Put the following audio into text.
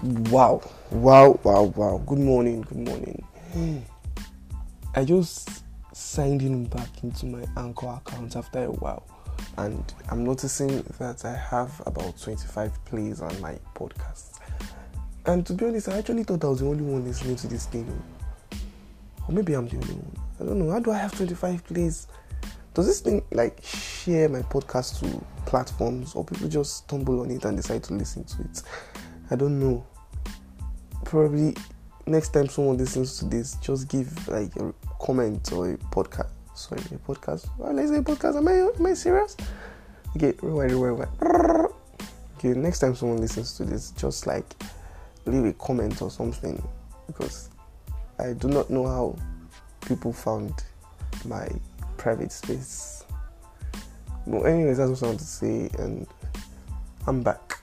Wow, wow, wow, wow. Good morning, good morning. I just signed in back into my Anchor account after a while, and I'm noticing that I have about 25 plays on my podcast. And to be honest, I actually thought I was the only one listening to this thing. Or maybe I'm the only one. I don't know. How do I have 25 plays? Does this thing like share my podcast to platforms or people just stumble on it and decide to listen to it? I don't know. Probably next time someone listens to this, just give like a comment or a podcast. Sorry, a podcast. Well, let's say a podcast. Am I am I serious? Okay, rewind, rewind, rewind. Okay, next time someone listens to this, just like leave a comment or something because I do not know how people found my private space. But anyways, that's what I want to say, and I'm back.